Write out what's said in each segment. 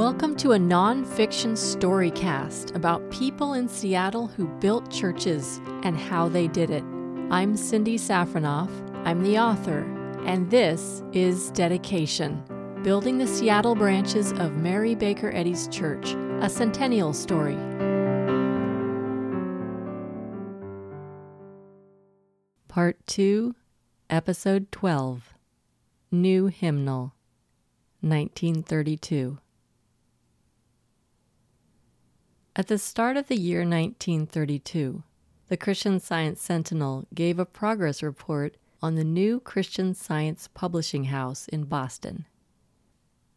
Welcome to a nonfiction storycast about people in Seattle who built churches and how they did it. I'm Cindy Safranoff, I'm the author, and this is Dedication Building the Seattle Branches of Mary Baker Eddy's Church, a centennial story. Part 2, Episode 12 New Hymnal, 1932. At the start of the year 1932, the Christian Science Sentinel gave a progress report on the new Christian Science Publishing House in Boston.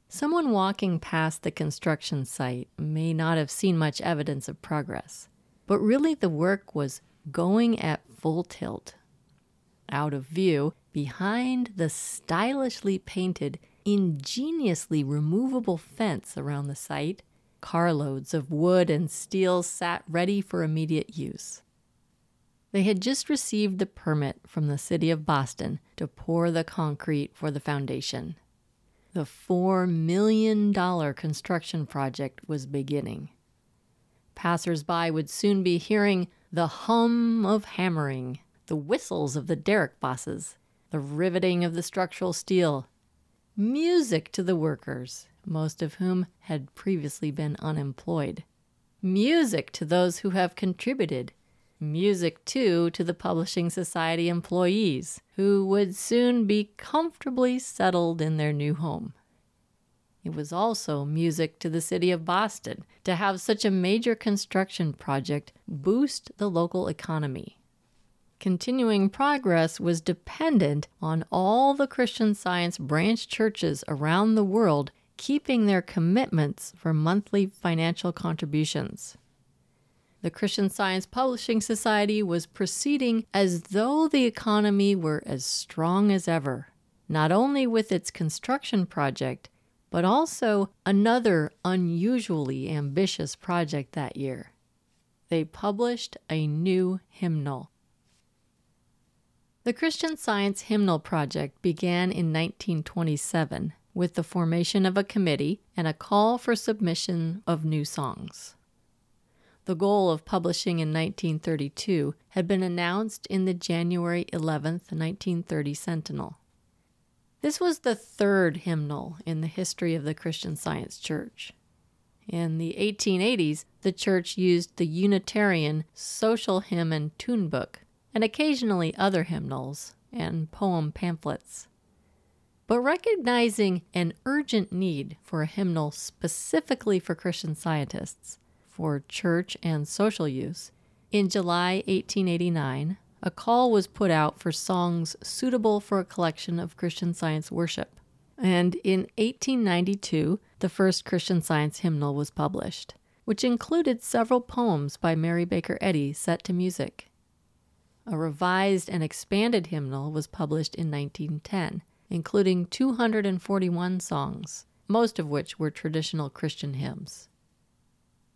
Someone walking past the construction site may not have seen much evidence of progress, but really the work was going at full tilt. Out of view, behind the stylishly painted, ingeniously removable fence around the site, Carloads of wood and steel sat ready for immediate use. They had just received the permit from the city of Boston to pour the concrete for the foundation. The $4 million construction project was beginning. Passers-by would soon be hearing the hum of hammering, the whistles of the derrick bosses, the riveting of the structural steel, music to the workers, most of whom had previously been unemployed. Music to those who have contributed. Music, too, to the Publishing Society employees, who would soon be comfortably settled in their new home. It was also music to the city of Boston to have such a major construction project boost the local economy. Continuing progress was dependent on all the Christian Science branch churches around the world keeping their commitments for monthly financial contributions. The Christian Science Publishing Society was proceeding as though the economy were as strong as ever, not only with its construction project, but also another unusually ambitious project that year. They published a new hymnal. The Christian Science Hymnal Project began in 1927 with the formation of a committee and a call for submission of new songs. The goal of publishing in 1932 had been announced in the January 11, 1930 Sentinel. This was the third hymnal in the history of the Christian Science Church. In the 1880s, the church used the Unitarian Social Hymn and Tune Book, and occasionally other hymnals and poem pamphlets but recognizing an urgent need for a hymnal specifically for Christian scientists for church and social use, in July 1889, a call was put out for songs suitable for a collection of Christian science worship. And in 1892, the first Christian science hymnal was published, which included several poems by Mary Baker Eddy set to music. A revised and expanded hymnal was published in 1910 including 241 songs, most of which were traditional Christian hymns.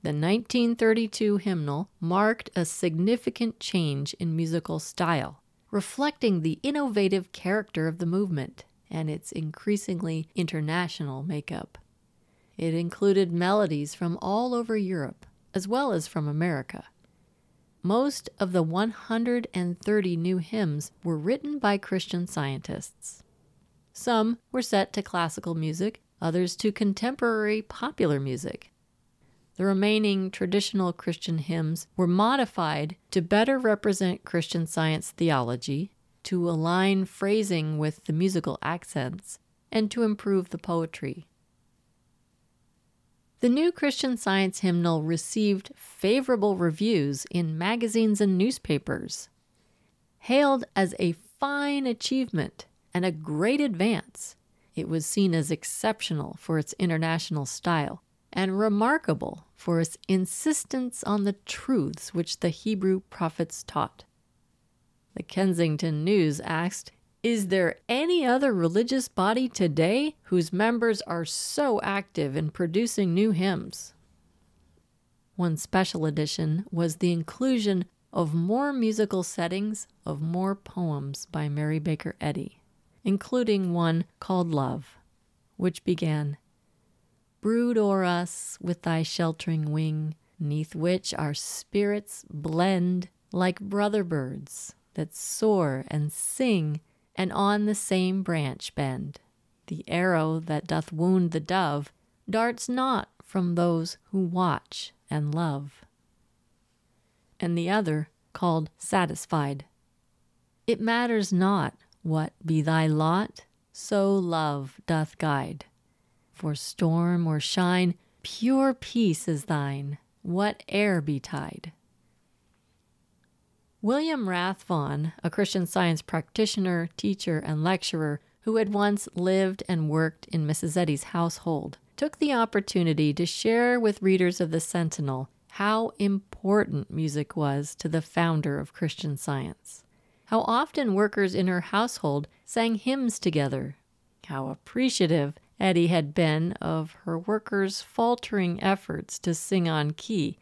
The 1932 hymnal marked a significant change in musical style, reflecting the innovative character of the movement and its increasingly international makeup. It included melodies from all over Europe, as well as from America. Most of the 130 new hymns were written by Christian scientists. Some were set to classical music, others to contemporary popular music. The remaining traditional Christian hymns were modified to better represent Christian science theology, to align phrasing with the musical accents, and to improve the poetry. The new Christian Science hymnal received favorable reviews in magazines and newspapers. Hailed as a fine achievement and a great advance. It was seen as exceptional for its international style and remarkable for its insistence on the truths which the Hebrew prophets taught. The Kensington News asked, Is there any other religious body today whose members are so active in producing new hymns? One special edition was the inclusion of more musical settings of more poems by Mary Baker Eddy including one called Love, which began brood o'er us with thy sheltering wing, neath which our spirits blend like brother birds that soar and sing and on the same branch bend. The arrow that doth wound the dove darts not from those who watch and love. And the other, called Satisfied. It matters not what be thy lot, so love doth guide. For storm or shine, pure peace is thine, whate'er betide. William Rathvon, a Christian science practitioner, teacher, and lecturer who had once lived and worked in Mrs. Eddy's household, took the opportunity to share with readers of the Sentinel how important music was to the founder of Christian science. How often workers in her household sang hymns together. How appreciative Eddy had been of her workers' faltering efforts to sing on key,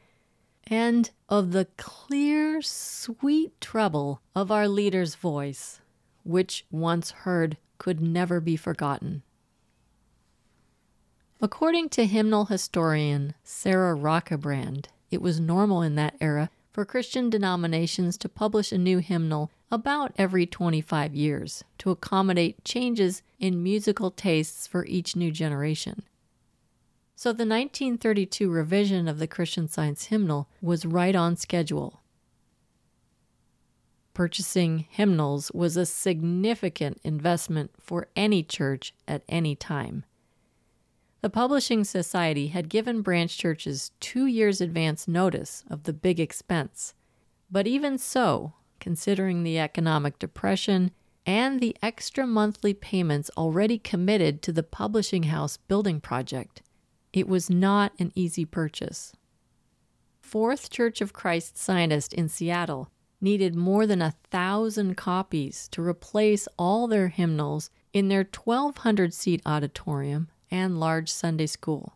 and of the clear, sweet treble of our leader's voice, which once heard could never be forgotten. According to hymnal historian Sarah Rockebrand, it was normal in that era for Christian denominations to publish a new hymnal about every 25 years to accommodate changes in musical tastes for each new generation. So the 1932 revision of the Christian Science hymnal was right on schedule. Purchasing hymnals was a significant investment for any church at any time. The Publishing Society had given branch churches two years' advance notice of the big expense. But even so, considering the economic depression and the extra monthly payments already committed to the publishing house building project, it was not an easy purchase. Fourth Church of Christ Scientist in Seattle needed more than a thousand copies to replace all their hymnals in their 1,200 seat auditorium and large Sunday school.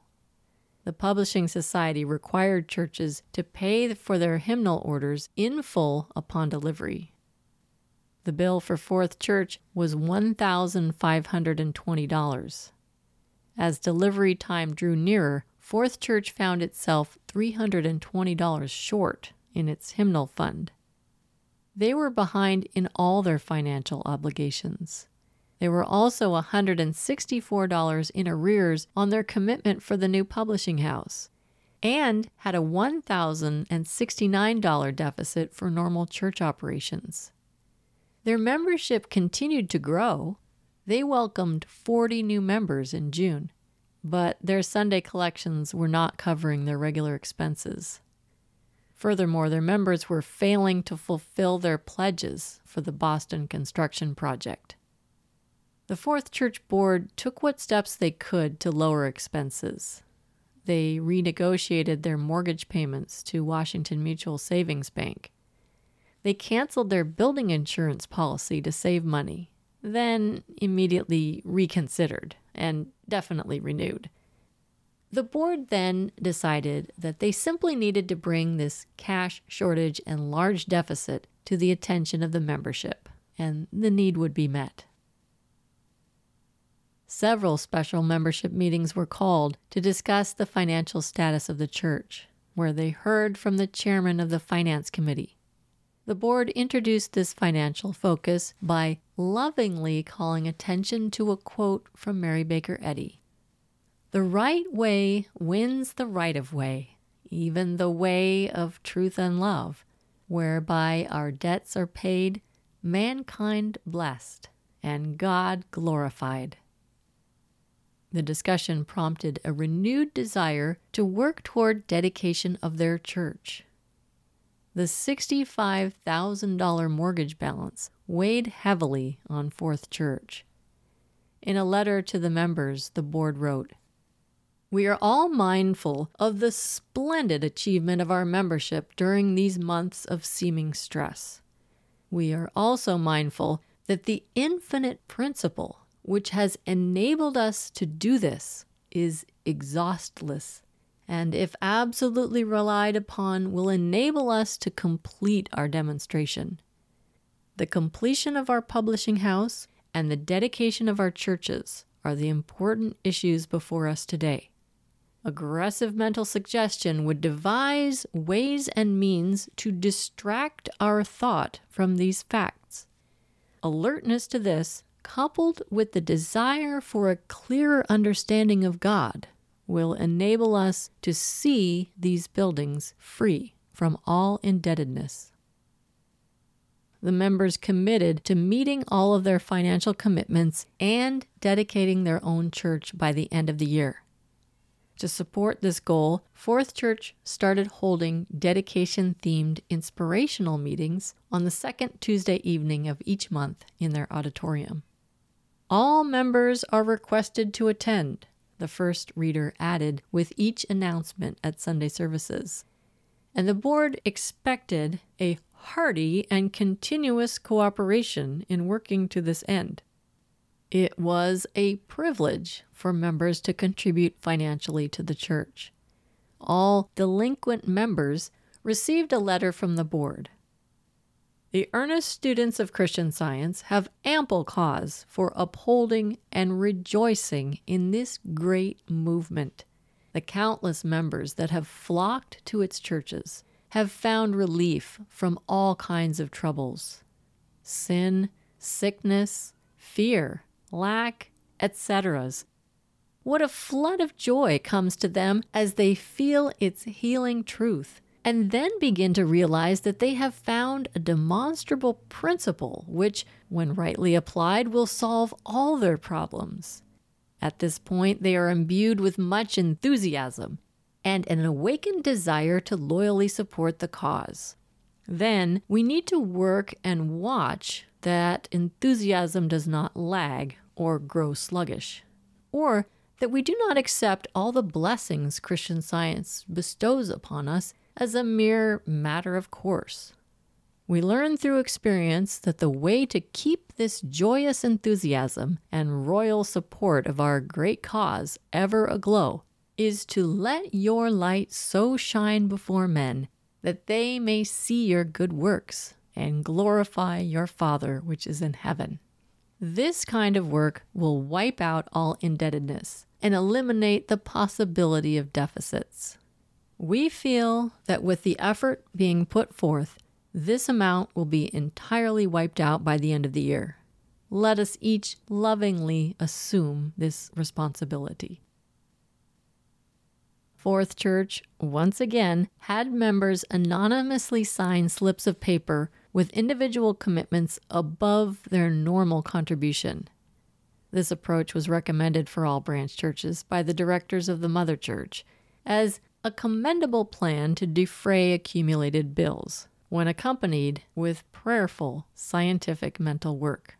The Publishing Society required churches to pay for their hymnal orders in full upon delivery. The bill for Fourth Church was $1,520. As delivery time drew nearer, Fourth Church found itself $320 short in its hymnal fund. They were behind in all their financial obligations. They were also $164 in arrears on their commitment for the new publishing house and had a $1,069 deficit for normal church operations. Their membership continued to grow. They welcomed 40 new members in June, but their Sunday collections were not covering their regular expenses. Furthermore, their members were failing to fulfill their pledges for the Boston construction project. The Fourth Church Board took what steps they could to lower expenses. They renegotiated their mortgage payments to Washington Mutual Savings Bank. They canceled their building insurance policy to save money, then immediately reconsidered and definitely renewed. The board then decided that they simply needed to bring this cash shortage and large deficit to the attention of the membership, and the need would be met. Several special membership meetings were called to discuss the financial status of the church, where they heard from the chairman of the finance committee. The board introduced this financial focus by lovingly calling attention to a quote from Mary Baker Eddy the right way wins the right of way, even the way of truth and love, whereby our debts are paid, mankind blessed, and God glorified. The discussion prompted a renewed desire to work toward dedication of their church. The $65,000 mortgage balance weighed heavily on Fourth Church. In a letter to the members, the board wrote we are all mindful of the splendid achievement of our membership during these months of seeming stress. We are also mindful that the infinite principle which has enabled us to do this is exhaustless, and if absolutely relied upon, will enable us to complete our demonstration. The completion of our publishing house and the dedication of our churches are the important issues before us today. aggressive mental suggestion would devise ways and means to distract our thought from these facts. Alertness to this, coupled with the desire for a clearer understanding of God, will enable us to see these buildings free from all indebtedness. The members committed to meeting all of their financial commitments and dedicating their own church by the end of the year. To support this goal, Fourth Church started holding dedication themed inspirational meetings on the second Tuesday evening of each month in their auditorium. All members are requested to attend, the first reader added with each announcement at Sunday services. And the board expected a hearty and continuous cooperation in working to this end. It was a privilege for members to contribute financially to the church. All delinquent members received a letter from the board. The earnest students of Christian Science have ample cause for upholding and rejoicing in this great movement. The countless members that have flocked to its churches have found relief from all kinds of troubles sin, sickness, fear, lack, etc. What a flood of joy comes to them as they feel its healing truth, and then begin to realize that they have found a demonstrable principle which, when rightly applied, will solve all their problems. At this point, they are imbued with much enthusiasm and an awakened desire to loyally support the cause. Then we need to work and watch that enthusiasm does not lag or grow sluggish, or that we do not accept all the blessings Christian science bestows upon us as a mere matter of course. We learn through experience that the way to keep this joyous enthusiasm and royal support of our great cause ever aglow is to let your light so shine before men that they may see your good works and glorify your Father which is in heaven. This kind of work will wipe out all indebtedness and eliminate the possibility of deficits. We feel that with the effort being put forth, this amount will be entirely wiped out by the end of the year. Let us each lovingly assume this responsibility. Fourth Church, once again, had members anonymously sign slips of paper with individual commitments above their normal contribution. This approach was recommended for all branch churches by the directors of the Mother Church as a commendable plan to defray accumulated bills when accompanied with prayerful scientific mental work.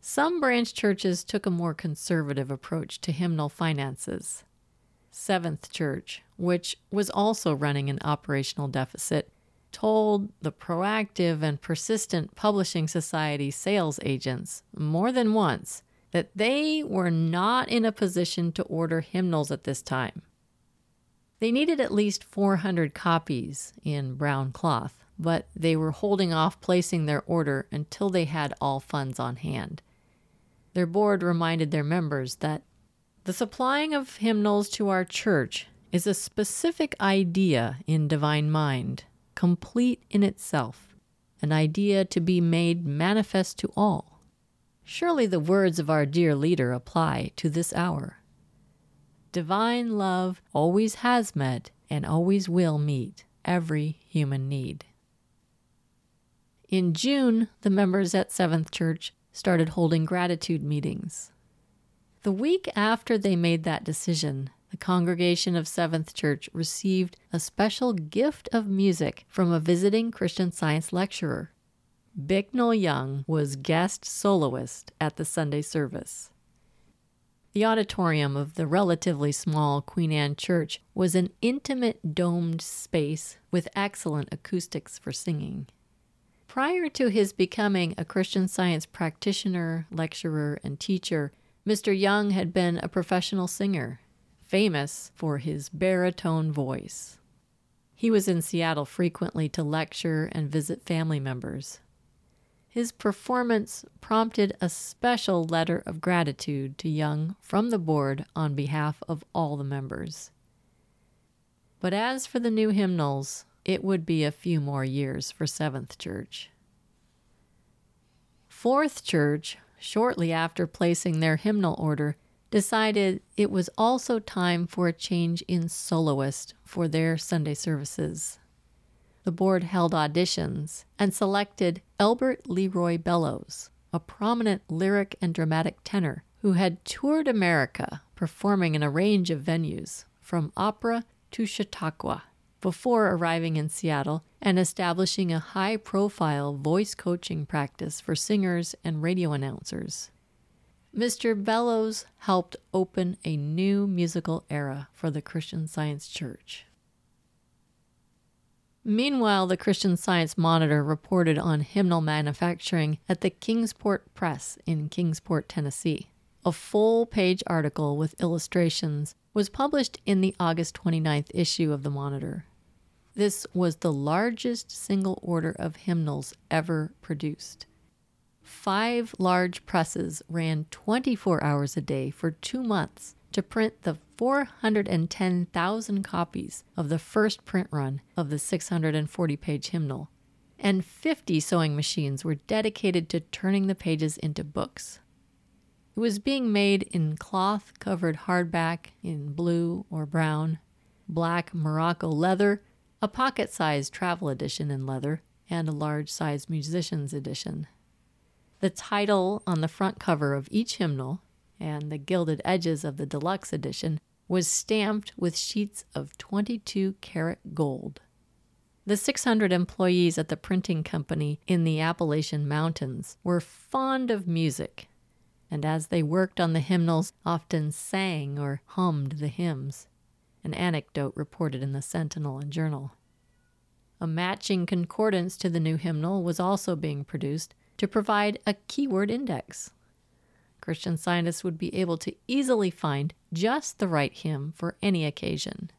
Some branch churches took a more conservative approach to hymnal finances. Seventh Church, which was also running an operational deficit, told the proactive and persistent Publishing Society sales agents more than once that they were not in a position to order hymnals at this time. They needed at least 400 copies in brown cloth, but they were holding off placing their order until they had all funds on hand. Their board reminded their members that the supplying of hymnals to our church is a specific idea in Divine Mind, complete in itself, an idea to be made manifest to all. Surely the words of our dear leader apply to this hour. Divine love always has met and always will meet every human need. In June, the members at Seventh Church started holding gratitude meetings. The week after they made that decision, the congregation of Seventh Church received a special gift of music from a visiting Christian Science lecturer Bicknell Young was guest soloist at the Sunday service. The auditorium of the relatively small Queen Anne Church was an intimate domed space with excellent acoustics for singing. Prior to his becoming a Christian Science practitioner, lecturer, and teacher, Mr. Young had been a professional singer, famous for his baritone voice. He was in Seattle frequently to lecture and visit family members. His performance prompted a special letter of gratitude to Young from the board on behalf of all the members. But as for the new hymnals, it would be a few more years for Seventh Church. Fourth Church, shortly after placing their hymnal order, decided it was also time for a change in soloist for their Sunday services the board held auditions and selected Elbert Leroy Bellows, a prominent lyric and dramatic tenor who had toured America performing in a range of venues, from opera to Chautauqua, before arriving in Seattle and establishing a high profile voice coaching practice for singers and radio announcers. Mr. Bellows helped open a new musical era for the Christian Science Church. Meanwhile, the Christian Science Monitor reported on hymnal manufacturing at the Kingsport Press in Kingsport, Tennessee. A full page article with illustrations was published in the August 29th issue of the Monitor. This was the largest single order of hymnals ever produced. Five large presses ran 24 hours a day for two months to print the 410,000 copies of the first print run of the 640 page hymnal, and 50 sewing machines were dedicated to turning the pages into books. It was being made in cloth covered hardback in blue or brown, black Morocco leather, a pocket sized travel edition in leather, and a large sized musician's edition. The title on the front cover of each hymnal and the gilded edges of the deluxe edition was stamped with sheets of 22 karat gold. The 600 employees at the printing company in the Appalachian Mountains were fond of music, and as they worked on the hymnals, often sang or hummed the hymns. An anecdote reported in the Sentinel and Journal. A matching concordance to the new hymnal was also being produced to provide a keyword index. Christian scientists would be able to easily find just the right hymn for any occasion.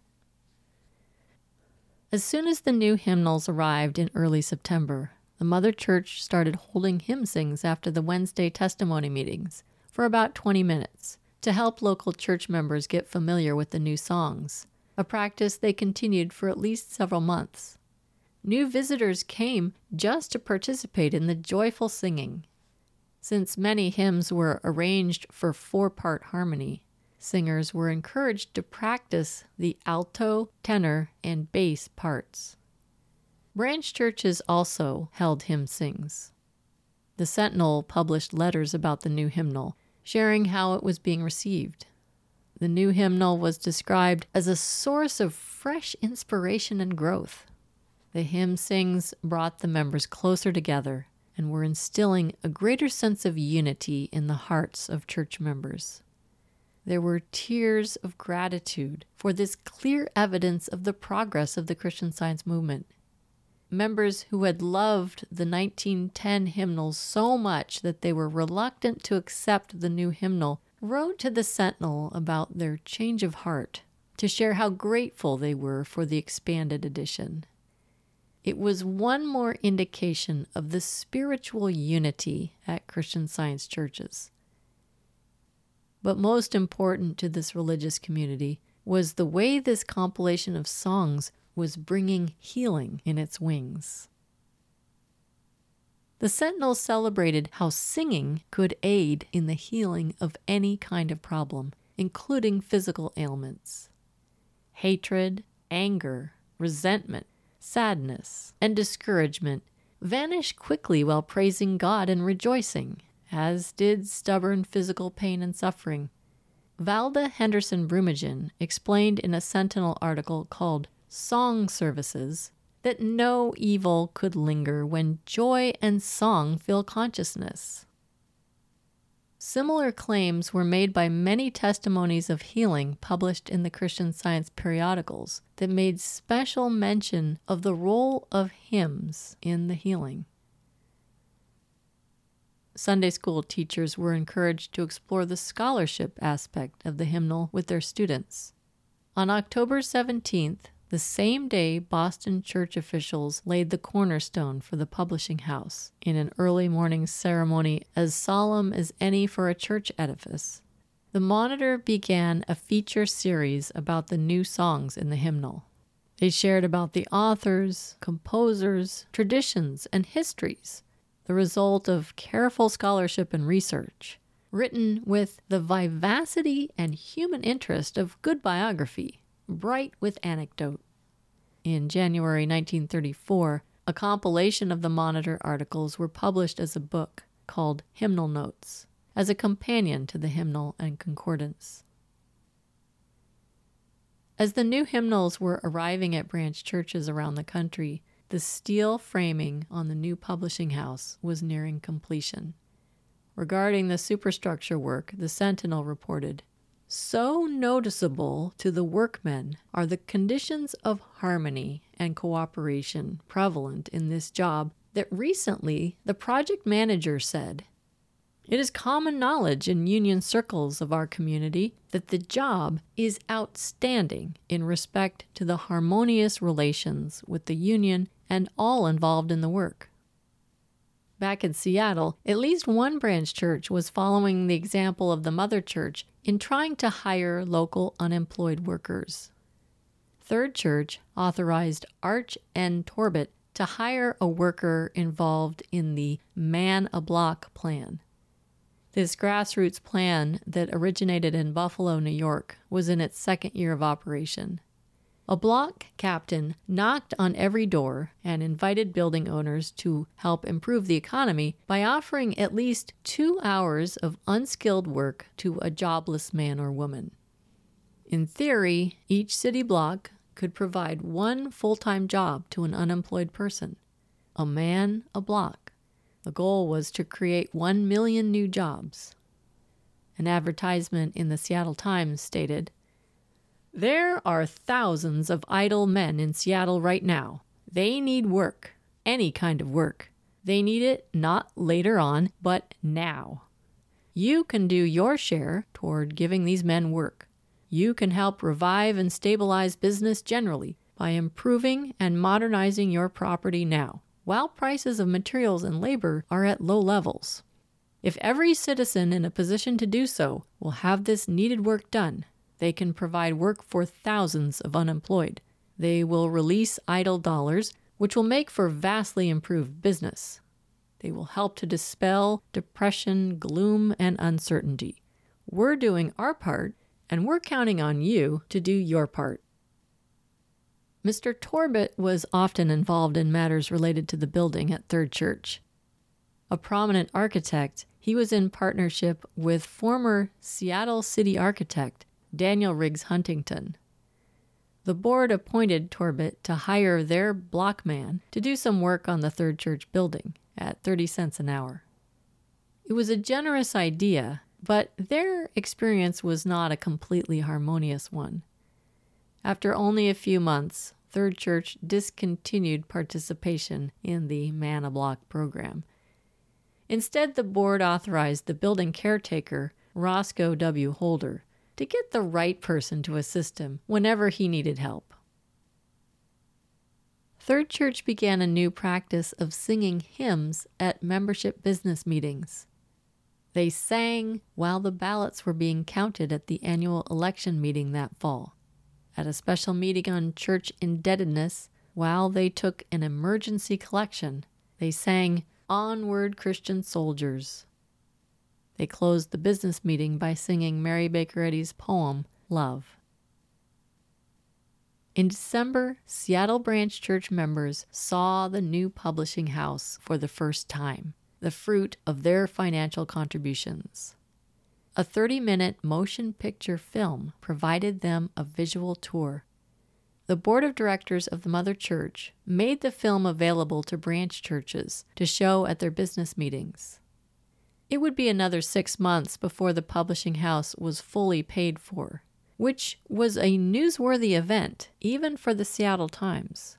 As soon as the new hymnals arrived in early September, the Mother Church started holding hymn sings after the Wednesday testimony meetings for about 20 minutes to help local church members get familiar with the new songs, a practice they continued for at least several months. New visitors came just to participate in the joyful singing since many hymns were arranged for four part harmony, singers were encouraged to practice the alto, tenor, and bass parts. Branch churches also held hymn sings. The Sentinel published letters about the new hymnal, sharing how it was being received. The new hymnal was described as a source of fresh inspiration and growth. The hymn sings brought the members closer together and were instilling a greater sense of unity in the hearts of church members. There were tears of gratitude for this clear evidence of the progress of the Christian Science movement. Members who had loved the 1910 hymnals so much that they were reluctant to accept the new hymnal wrote to the Sentinel about their change of heart to share how grateful they were for the expanded edition. It was one more indication of the spiritual unity at Christian Science churches. But most important to this religious community was the way this compilation of songs was bringing healing in its wings. The Sentinel celebrated how singing could aid in the healing of any kind of problem, including physical ailments. Hatred, anger, resentment, sadness, and discouragement vanish quickly while praising God and rejoicing, as did stubborn physical pain and suffering. Valda Henderson Brummagem explained in a Sentinel article called Song Services that no evil could linger when joy and song fill consciousness. Similar claims were made by many testimonies of healing published in the Christian Science periodicals that made special mention of the role of hymns in the healing. Sunday school teachers were encouraged to explore the scholarship aspect of the hymnal with their students. On October 17th, the same day Boston church officials laid the cornerstone for the publishing house in an early morning ceremony as solemn as any for a church edifice. The Monitor began a feature series about the new songs in the hymnal. They shared about the authors, composers, traditions, and histories, the result of careful scholarship and research, written with the vivacity and human interest of good biography, bright with anecdote. In January 1934, a compilation of the Monitor articles were published as a book called Hymnal Notes, as a companion to the hymnal and concordance. As the new hymnals were arriving at branch churches around the country, the steel framing on the new publishing house was nearing completion. Regarding the superstructure work, the Sentinel reported So noticeable to the workmen are the conditions of harmony and cooperation prevalent in this job that recently the project manager said it is common knowledge in union circles of our community that the job is outstanding in respect to the harmonious relations with the union and all involved in the work. Back in Seattle, at least one branch church was following the example of the mother church in trying to hire local unemployed workers. Third Church authorized Arch N. Torbitt to hire a worker involved in the Man a Block plan this grassroots plan that originated in Buffalo, New York, was in its second year of operation. A block captain knocked on every door and invited building owners to help improve the economy by offering at least two hours of unskilled work to a jobless man or woman. In theory, each city block could provide one full time job to an unemployed person. A man, a block. The goal was to create 1 million new jobs. An advertisement in the Seattle Times stated There are thousands of idle men in Seattle right now. They need work, any kind of work. They need it not later on, but now. You can do your share toward giving these men work. You can help revive and stabilize business generally by improving and modernizing your property now while prices of materials and labor are at low levels. If every citizen in a position to do so will have this needed work done, they can provide work for thousands of unemployed. They will release idle dollars, which will make for vastly improved business. They will help to dispel depression, gloom, and uncertainty. We're doing our part, and we're counting on you to do your part. Mr. Torbitt was often involved in matters related to the building at Third Church. A prominent architect, he was in partnership with former Seattle city architect Daniel Riggs Huntington. The board appointed Torbitt to hire their blockman to do some work on the Third Church building at 30 cents an hour. It was a generous idea, but their experience was not a completely harmonious one. After only a few months, Third Church discontinued participation in the Man a Block program. Instead, the board authorized the building caretaker, Roscoe W. Holder, to get the right person to assist him whenever he needed help. Third Church began a new practice of singing hymns at membership business meetings. They sang while the ballots were being counted at the annual election meeting that fall at a special meeting on church indebtedness, while they took an emergency collection, they sang Onward Christian Soldiers. They closed the business meeting by singing Mary Baker Eddy's poem, Love. In December, Seattle Branch Church members saw the new publishing house for the first time, the fruit of their financial contributions. A 30 minute motion picture film provided them a visual tour. The board of directors of the Mother Church made the film available to branch churches to show at their business meetings. It would be another six months before the publishing house was fully paid for, which was a newsworthy event even for the Seattle Times.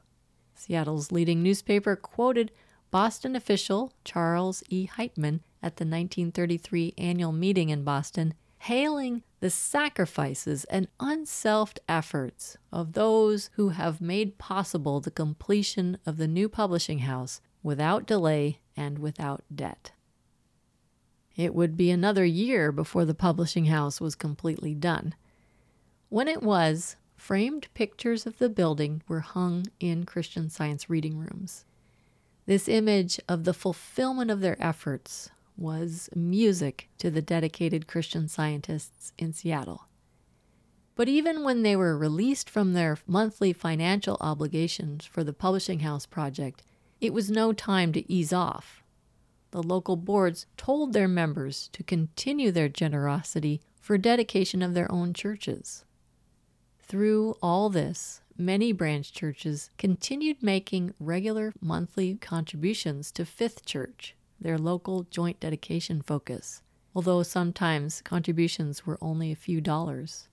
Seattle's leading newspaper quoted Boston official Charles E. Heitman at the 1933 annual meeting in Boston hailing the sacrifices and unselfed efforts of those who have made possible the completion of the new publishing house without delay and without debt. It would be another year before the publishing house was completely done. When it was, framed pictures of the building were hung in Christian Science reading rooms. This image of the fulfillment of their efforts was music to the dedicated Christian scientists in Seattle. But even when they were released from their monthly financial obligations for the publishing house project, it was no time to ease off. The local boards told their members to continue their generosity for dedication of their own churches. Through all this, many branch churches continued making regular monthly contributions to Fifth Church, their local joint dedication focus, although sometimes contributions were only a few dollars.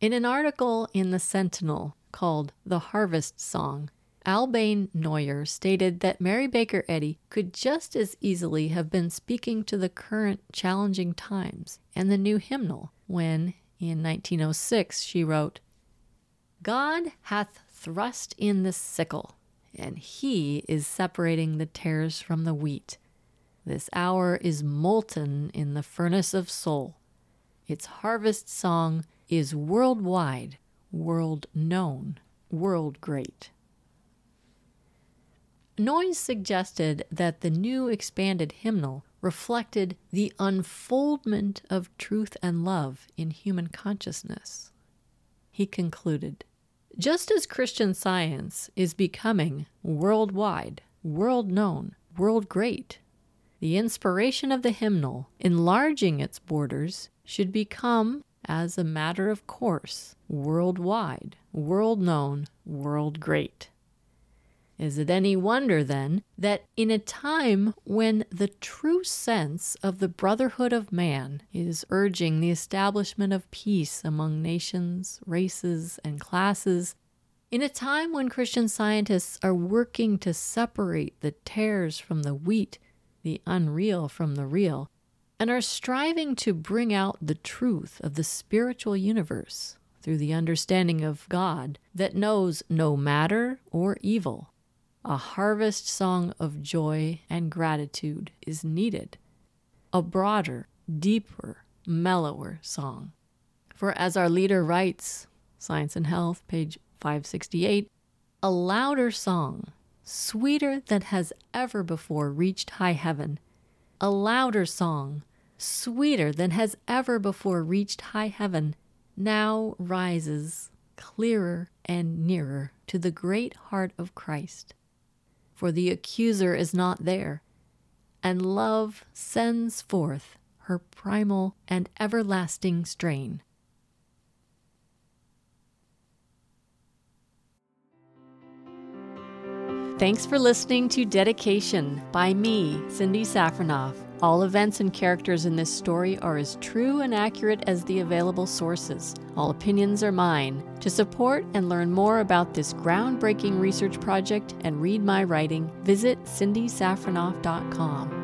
In an article in the Sentinel called The Harvest Song, Albane Noyes stated that Mary Baker Eddy could just as easily have been speaking to the current challenging times and the new hymnal when, in 1906, she wrote, God hath thrust in the sickle and he is separating the tares from the wheat. This hour is molten in the furnace of soul. Its harvest song is worldwide, world known, world great. Noyes suggested that the new expanded hymnal reflected the unfoldment of truth and love in human consciousness. He concluded just as Christian science is becoming worldwide, world known, world great, the inspiration of the hymnal, enlarging its borders, should become, as a matter of course, worldwide, world known, world great. Is it any wonder, then, that in a time when the true sense of the brotherhood of man is urging the establishment of peace among nations, races, and classes, in a time when Christian scientists are working to separate the tares from the wheat, the unreal from the real, and are striving to bring out the truth of the spiritual universe through the understanding of God that knows no matter or evil, a harvest song of joy and gratitude is needed. A broader, deeper, mellower song. For as our leader writes, Science and Health, page 568, a louder song, sweeter than has ever before reached high heaven, a louder song, sweeter than has ever before reached high heaven, now rises clearer and nearer to the great heart of Christ for the accuser is not there, and love sends forth her primal and everlasting strain. Thanks for listening to Dedication by me, Cindy Safranoff. All events and characters in this story are as true and accurate as the available sources. All opinions are mine. To support and learn more about this groundbreaking research project and read my writing, visit cindysafranoff.com.